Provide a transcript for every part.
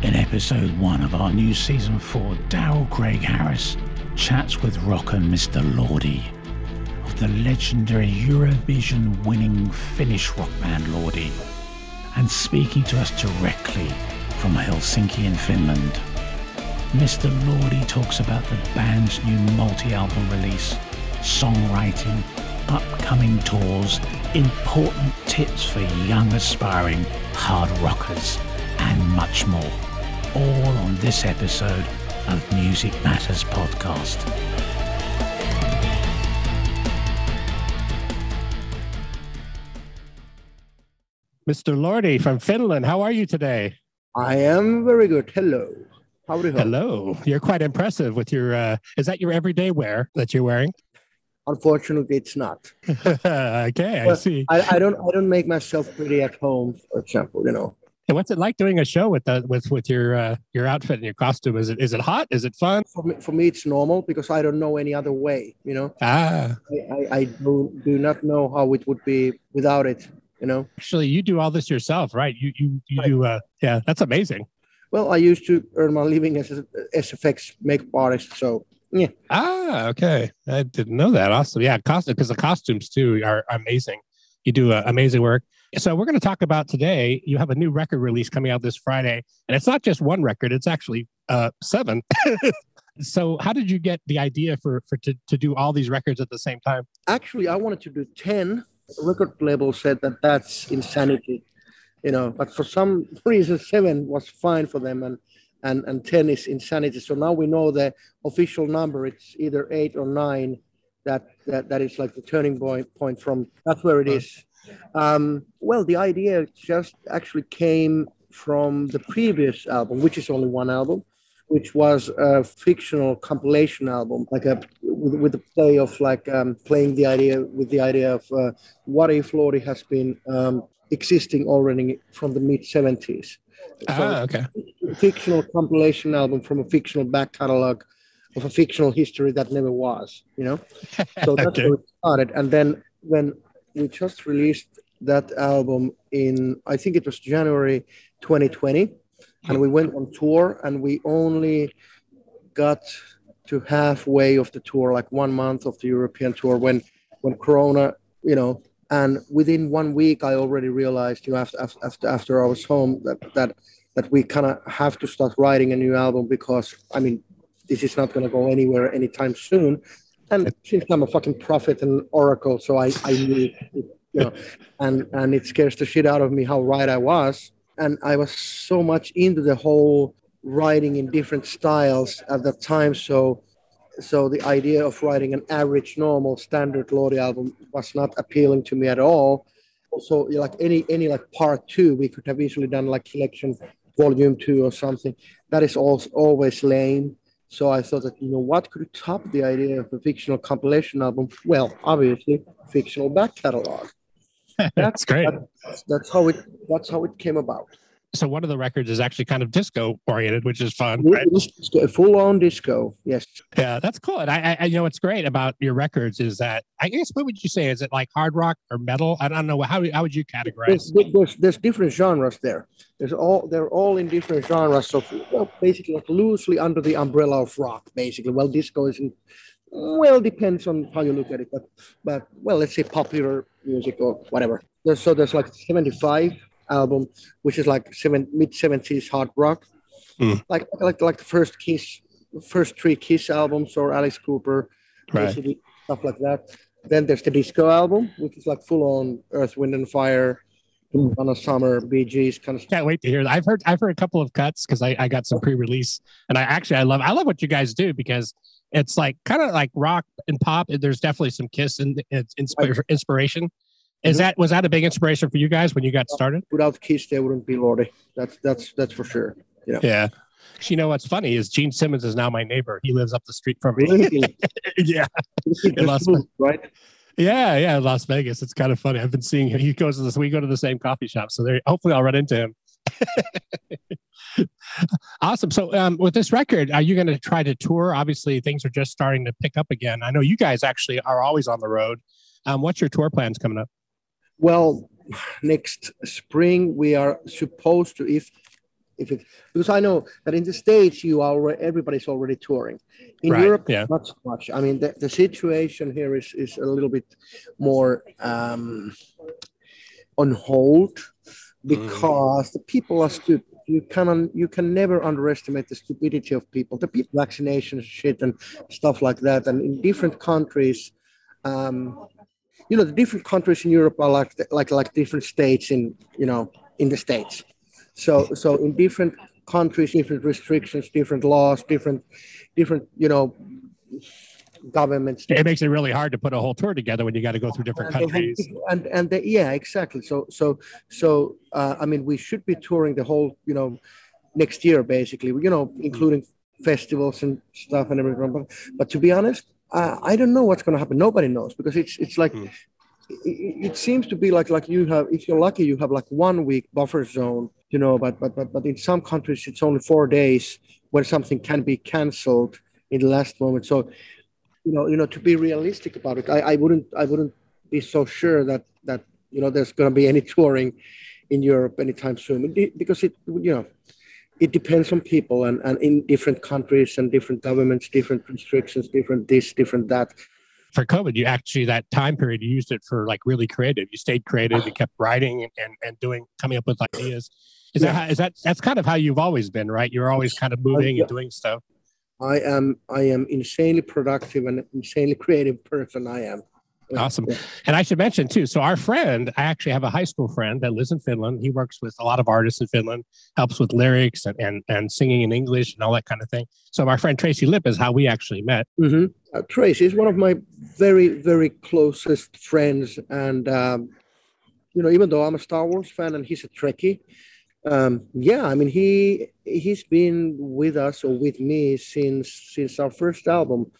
In episode one of our new season four, Daryl Craig Harris chats with rocker Mr. Lordi of the legendary Eurovision winning Finnish rock band Lordi, and speaking to us directly from Helsinki in Finland. Mr. Lordi talks about the band's new multi album release, songwriting, upcoming tours, important tips for young aspiring hard rockers, and much more. All on this episode of Music Matters Podcast. Mr. Lordi from Finland, how are you today? I am very good. Hello. How do you Hello. You're quite impressive with your uh is that your everyday wear that you're wearing? Unfortunately, it's not. okay, I see. I, I don't. I don't make myself pretty at home. For example, you know. And what's it like doing a show with the with with your uh your outfit and your costume? Is it is it hot? Is it fun? For me, for me, it's normal because I don't know any other way. You know, Ah, I, I, I do, do not know how it would be without it. You know. actually you do all this yourself, right? You you you do uh yeah, that's amazing. Well, I used to earn my living as a SFX makeup artist, so yeah. Ah, okay. I didn't know that. Awesome. Yeah, costume because the costumes too are amazing. You do uh, amazing work. So we're going to talk about today. You have a new record release coming out this Friday, and it's not just one record; it's actually uh, seven. so, how did you get the idea for for to, to do all these records at the same time? Actually, I wanted to do ten. The record label said that that's insanity, you know. But for some reason, seven was fine for them, and and and ten is insanity. So now we know the official number. It's either eight or nine. That that that is like the turning point point from. That's where it is. Um, well, the idea just actually came from the previous album, which is only one album, which was a fictional compilation album, like a with, with the play of like um, playing the idea with the idea of uh, what if Lordi has been um, existing already from the mid 70s. Ah, okay. fictional compilation album from a fictional back catalog of a fictional history that never was, you know? So that's Okay. how it started. And then when we just released that album in, I think it was January 2020, and we went on tour and we only got to halfway of the tour, like one month of the European tour when, when Corona, you know, and within one week, I already realized, you know, after, after, after I was home that, that, that we kind of have to start writing a new album because, I mean, this is not going to go anywhere anytime soon. And since I'm a fucking prophet and oracle, so I, I knew, you know, and, and it scares the shit out of me how right I was. And I was so much into the whole writing in different styles at that time. So, so the idea of writing an average, normal, standard Lordi album was not appealing to me at all. So, like any any like part two, we could have easily done like collection volume two or something. That is also always lame. So I thought that you know what could top the idea of a fictional compilation album? Well, obviously, fictional back catalog. That's great. That's, that's how it. That's how it came about. So one of the records is actually kind of disco oriented, which is fun. Right? Full on disco. Yes. Yeah, that's cool. And I, I, you know what's great about your records is that I guess what would you say? Is it like hard rock or metal? I don't know. How how would you categorize? There's, there's, there's different genres there. There's all they're all in different genres. So well, basically, like loosely under the umbrella of rock. Basically, well, disco isn't. Well, depends on how you look at it, but but well, let's say popular music or whatever. There's, so there's like 75 album, which is like seven mid 70s hard rock, Hmm. like like like the first Kiss, first three Kiss albums or Alice Cooper, Right. basically stuff like that. Then there's the disco album, which is like full on Earth, Wind and Fire, Donna Summer, BGs kind of stuff. Can't wait to hear. that. I've heard I've heard a couple of cuts because I, I got some pre-release, and I actually I love I love what you guys do because it's like kind of like rock and pop. There's definitely some Kiss and it's insp- inspiration. Is that was that a big inspiration for you guys when you got started? Without Kiss, there wouldn't be Lordi. That's that's that's for sure. Yeah. Yeah. You know what's funny is Gene Simmons is now my neighbor. He lives up the street from me. Really? yeah. Just Las moved, right? Yeah, yeah, Las Vegas. It's kind of funny. I've been seeing him. He goes to this. We go to the same coffee shop, so there. Hopefully, I'll run into him. awesome. So, um, with this record, are you going to try to tour? Obviously, things are just starting to pick up again. I know you guys actually are always on the road. Um, what's your tour plans coming up? Well, next spring we are supposed to, if if it because I know that in the states you are everybody's already touring. In Right, Europe, yeah. not so much. I mean, the, the situation here is is a little bit more um, on hold because the people are stupid. You can you can never underestimate the stupidity of people. The people vaccination shit and stuff like that. And in different countries, um, you know, the different countries in Europe are like like like different states in you know in the states. So so in different countries, different restrictions, different laws, different different you know governments. It makes it really hard to put a whole tour together when you got to go through different And have countries. And and they, yeah, exactly. So so so uh, I mean, we should be touring the whole you know next year basically. You know, including festivals and stuff and everything. But, but to be honest, uh, I don't know what's going to happen. Nobody knows because it's it's like. Hmm. It, it seems to be like like you have if you're lucky you have like one week buffer zone you know but but but but in some countries it's only four days when something can be cancelled in the last moment so you know you know to be realistic about it i, I wouldn't i wouldn't be so sure that that you know there's going to be any touring in europe anytime soon because it you know it depends on people and, and in different countries and different governments different restrictions different this different that For COVID, you actually that time period you used it for like really creative. You stayed creative. You kept writing and, and, and doing coming up with ideas. Is that how, is that that's kind of how you've always been, right? You're always kind of moving and doing stuff. i am i am insanely productive and insanely creative person i am Awesome. And I should mention too. So our friend, I actually have a high school friend that lives in Finland. He works with a lot of artists in Finland, helps with lyrics and and, and singing in English and all that kind of thing. So my friend Tracy Lipp is how we actually met. hmm Uh, Tracy is one of my very, very closest friends, and um, you know, even though I'm a Star Wars fan and he's a Trekkie, um, yeah, I mean, he he's been with us or with me since since our first album.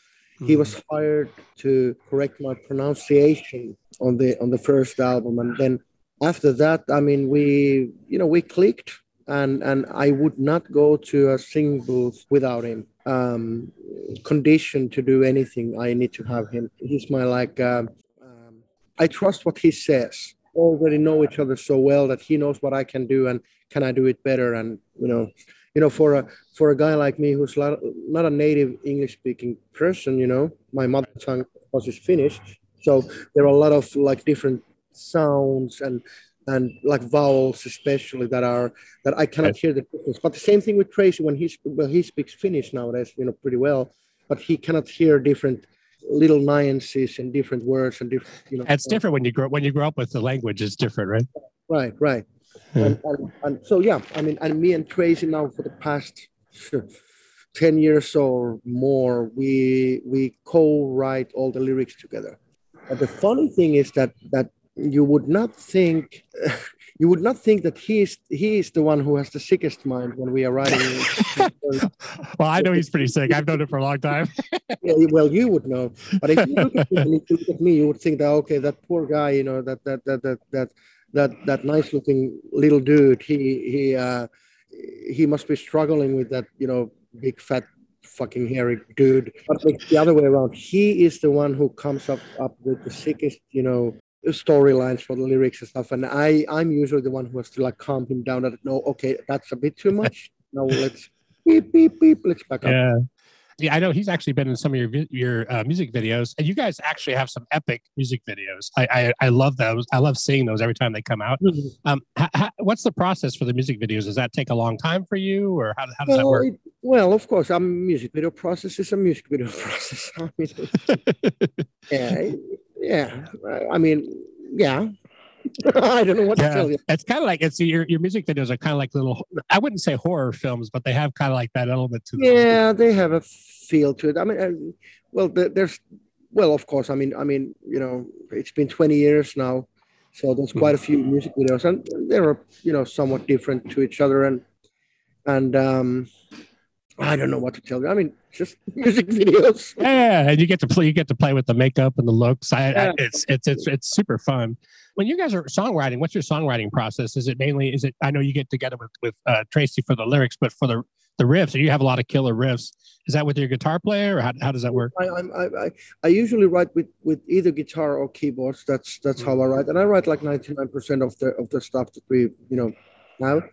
He was hired to correct my pronunciation on the on the first album, and then after that, I mean, we you know we clicked, and and I would not go to a singing booth without him. Um, conditioned to do anything, I need to have him. He's my like. Um, um, I trust what he says. Already know each other so well that he knows what I can do and can I do it better. And you know, you know, for a for a guy like me who's not, not a native English speaking person, you know, my mother tongue was just Finnish, so there are a lot of like different sounds and and like vowels especially that are that I cannot hear the difference. But the same thing with Tracy when he's well he speaks Finnish nowadays, you know, pretty well, but he cannot hear different little nuances and different words and different you know It's different when you grow when you grow up with the language. It's different, right? right right Yeah. and, and, and so yeah i mean and me and tracy now for the past 10 years or more we we co-write all the lyrics together but the funny thing is that that you would not think you would not think that he is he is the one who has the sickest mind when we are writing Well, I know he's pretty sick. I've known him for a long time. yeah, well, you would know. But if you look at me, if you look at me, you would think that okay, that poor guy, you know, that that that that that that that nice looking little dude, he he uh, he must be struggling with that, you know, big fat fucking hairy dude. But it's the other way around. He is the one who comes up up with the sickest, you know, storylines for the lyrics and stuff. And I I'm usually the one who has to like calm him down. That no, okay, that's a bit too much. No, let's beep beep beep. Let's back up. Yeah. Yeah, I know he's actually been in some of your your uh, music videos, and you guys actually have some epic music videos. I, I I love those. I love seeing those every time they come out. Um, ha, ha, what's the process for the music videos? Does that take a long time for you, or how, how does that well, work? it- well, of course, a music video process is a music video process. I mean, yeah, yeah. I mean, yeah. I don't know what to tell you. it's kind of like it's your your music videos are kind of like little. I wouldn't say horror films, but they have kind of like that element to them. Yeah, they have a feel to it. I mean, well, there- there's, well, of course. I mean, I mean, you know, it's been 20 years now, so there's quite a few music videos, and they're, you know, somewhat different to each other, and and um, I don't know what to tell you. I mean, just music videos. Yeah, and you get to play. You get to play with the makeup and the looks. I, I, it's it's it's it's super fun. When you guys are songwriting, what's your songwriting process? Is it mainly? Is it? I know you get together with with uh, Tracy for the lyrics, but for the the riffs, you have a lot of killer riffs. Is that with your guitar player, or how, how does that work? I, I, I, I usually write with, with either guitar or keyboards. That's that's how I write, and I write like ninety nine percent of the of the stuff that we you know have.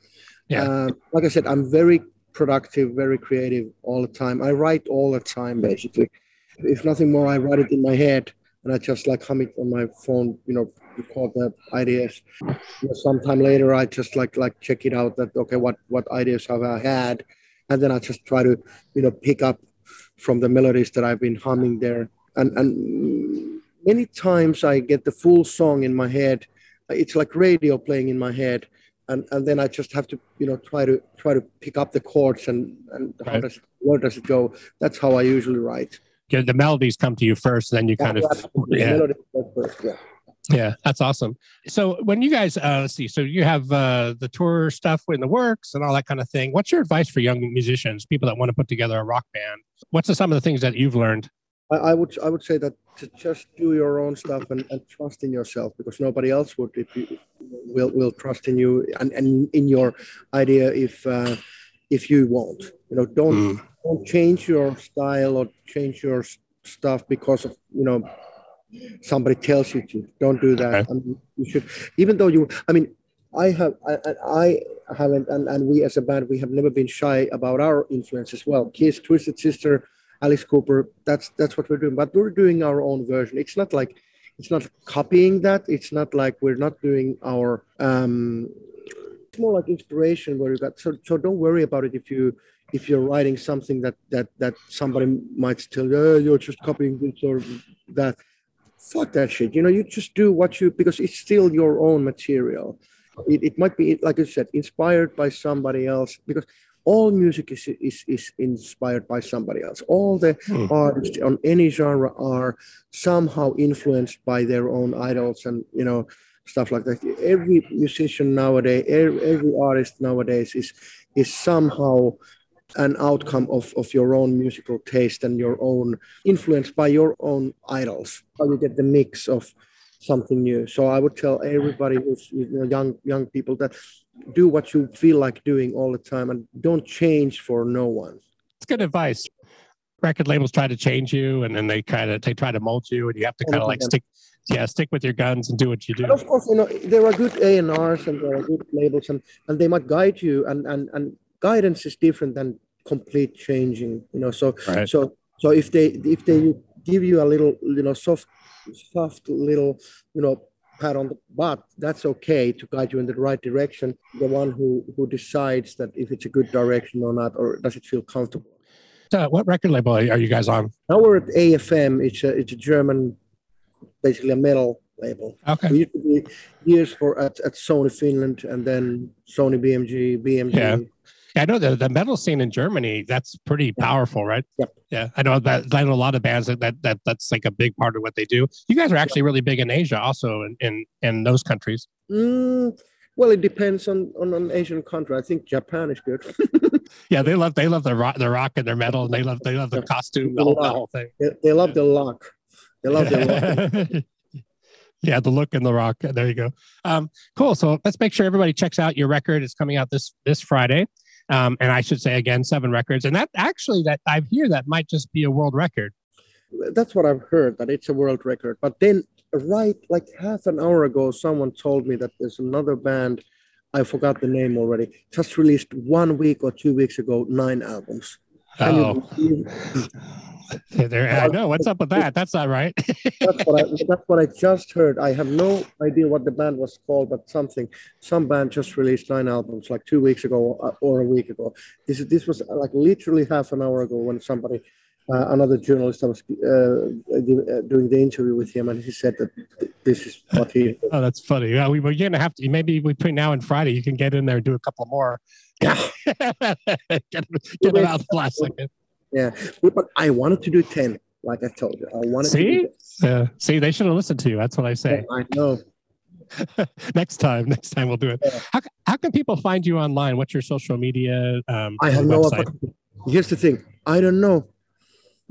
Yeah. Uh, like I said, I'm very productive, very creative all the time. I write all the time, basically. If nothing more, I write it in my head and I just like hum it on my phone, you know, record the ideas. Sometime later, I just like like check it out that okay, what what ideas have I had, and then I just try to you know pick up from the melodies that I've been humming there. And and many times I get the full song in my head. It's like radio playing in my head. And, and then I just have to, you know, try to try to pick up the chords and, and how Right. does where does it go? That's how I usually write. Yeah, the melodies come to you first, then you kind of yeah. first, yeah. Yeah, that's awesome. So when you guys uh let's see, so you have uh the tour stuff in the works and all that kind of thing. What's your advice for young musicians, people that want to put together a rock band? What's the, some of the things that you've learned? I, I would I would say that to just do your own stuff and, and trust in yourself because nobody else would if you will will trust in you and, and in your idea if uh, if you won't. You know don't Mm, don't change your style or change your stuff because of you know somebody tells you to. Don't do that. Okay. I mean, you should even though you i mean i have i, I I haven't and, and we as a band we have never been shy about our influence as well. Kiss twisted sister alice cooper that's that's what we're doing. But we're doing our own version. It's not like it's not copying that. It's not like we're not doing our um it's more like inspiration where you got so so don't worry about it if you if you're writing something that that that somebody might still oh, you're just copying this or that. Fuck that shit. You know you just do what you because it's still your own material. It, it might be like i said inspired by somebody else because all music is is, is inspired by somebody else. All the Hmm. artists on any genre are somehow influenced by their own idols and you know stuff like that. Every musician nowadays every, every artist nowadays is is somehow an outcome of, of your own musical taste and your own influence by your own idols. How you get the mix of something new so i would tell everybody who's you know, young young people that do what you feel like doing all the time and don't change for no one it's good advice. Record labels try to change you and then they kind of they try to mold you and you have to kind of like stick yeah, stick with your guns and do what you do. And of course, you know, there are good A and R's and there are good labels and, and they might guide you and, and, and guidance is different than complete changing, you know. So Right. so so if they if they give you a little, you know, soft soft little, you know, pat on the butt, that's okay to guide you in the right direction. The one who who decides that if it's a good direction or not, or does it feel comfortable. So what record label are you guys on? Now we're at AFM, it's a it's a German basically a metal label. Okay. We used to be years for at, at Sony Finland and then Sony BMG, BMG. Yeah. Yeah, I know the, the metal scene in Germany, that's pretty powerful, right? Yep. Yeah. I know that I know a lot of bands that, that that that's like a big part of what they do. You guys are actually really big in Asia also in in, in those countries. Mm, well, it depends on, on an Asian country. I think Japan is good. Yeah, they love they love the rock the rock and their metal and they love they love the costume, the whole, the whole thing. they, they love the luck. They love the luck. yeah, the look and the rock. There you go. Um, cool. So let's make sure everybody checks out your record. It's coming out this this Friday. Um, and I should say again, seven records. And that actually that I hear that might just be a world record. That's what I've heard, that it's a world record. But then, right like half an hour ago, someone told me that there's another band. I forgot the name already. Just released one week or two weeks ago, nine albums. Oh, there, I know. What's up with that? That's not right. that's what I that's what I just heard. I have no idea what the band was called, but something some band just released nine albums like two weeks ago uh, or a week ago. This is this was uh, like literally half an hour ago when somebody. Uh, another journalist I was uh, uh, doing the interview with him, and he said that this is what he. oh, that's funny. Yeah, we, we're gonna have to maybe between now and Friday, you can get in there and do a couple more. Yeah. get, them out the last second. Yeah, but I wanted to do ten, like I told you. I wanted See? Uh, see, they should have listened to you. That's what I say. 10. I know. next time, next time we'll do it. Yeah. How, how can people find you online? What's your social media? Um, I have no. website? Here's the thing. I don't know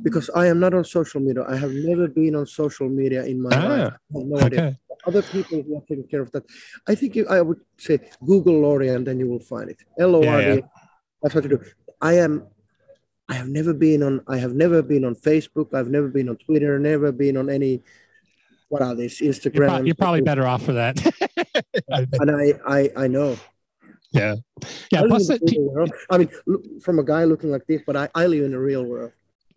because I am not on social media. I have never been on social media in my life. I have no idea. Other people who are taking care of that. I think you, I would say Google Lordi and then you will find it. L O R That's what you do. I am. I have never been on. I have never been on Facebook. I've never been on Twitter. Never been on any. What are these? You're, Instagram. you're probably better off for that. And I, I, I know. Yeah. Yeah. I, Plus, live it, the real world. I mean, look, from a guy looking like this, but I, I live in the real world.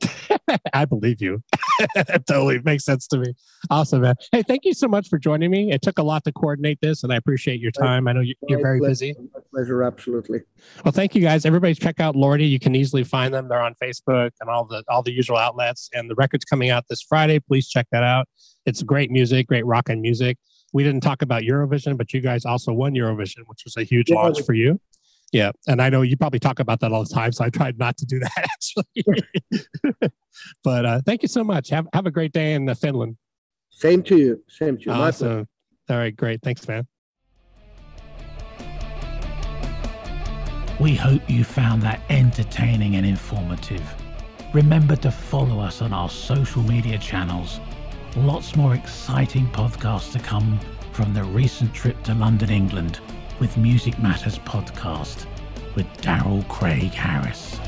I believe you. totally makes sense to me. Awesome, man. Hey, thank you so much for joining me. It took a lot to coordinate this, and I appreciate your time. I know you- you're very busy. My pleasure, absolutely. Well, thank you guys. Everybody check out Lordi. You can easily find them. They're on Facebook and all the all the usual outlets. And the record's coming out this Friday. Please check that out. It's great music, great rock and music. We didn't talk about Eurovision, but you guys also won Eurovision, which was a huge Yeah, launch we- for you. Yeah, and I know you probably talk about that all the time, so I tried not to do that actually. but uh, thank you so much. Have have a great day in uh, Finland. Same to you. Same to you. Awesome. All right, great. Thanks, man. We hope you found that entertaining and informative. Remember to follow us on our social media channels. Lots more exciting podcasts to come from the recent trip to London, England with Music Matters podcast with Daryl Craig Harris.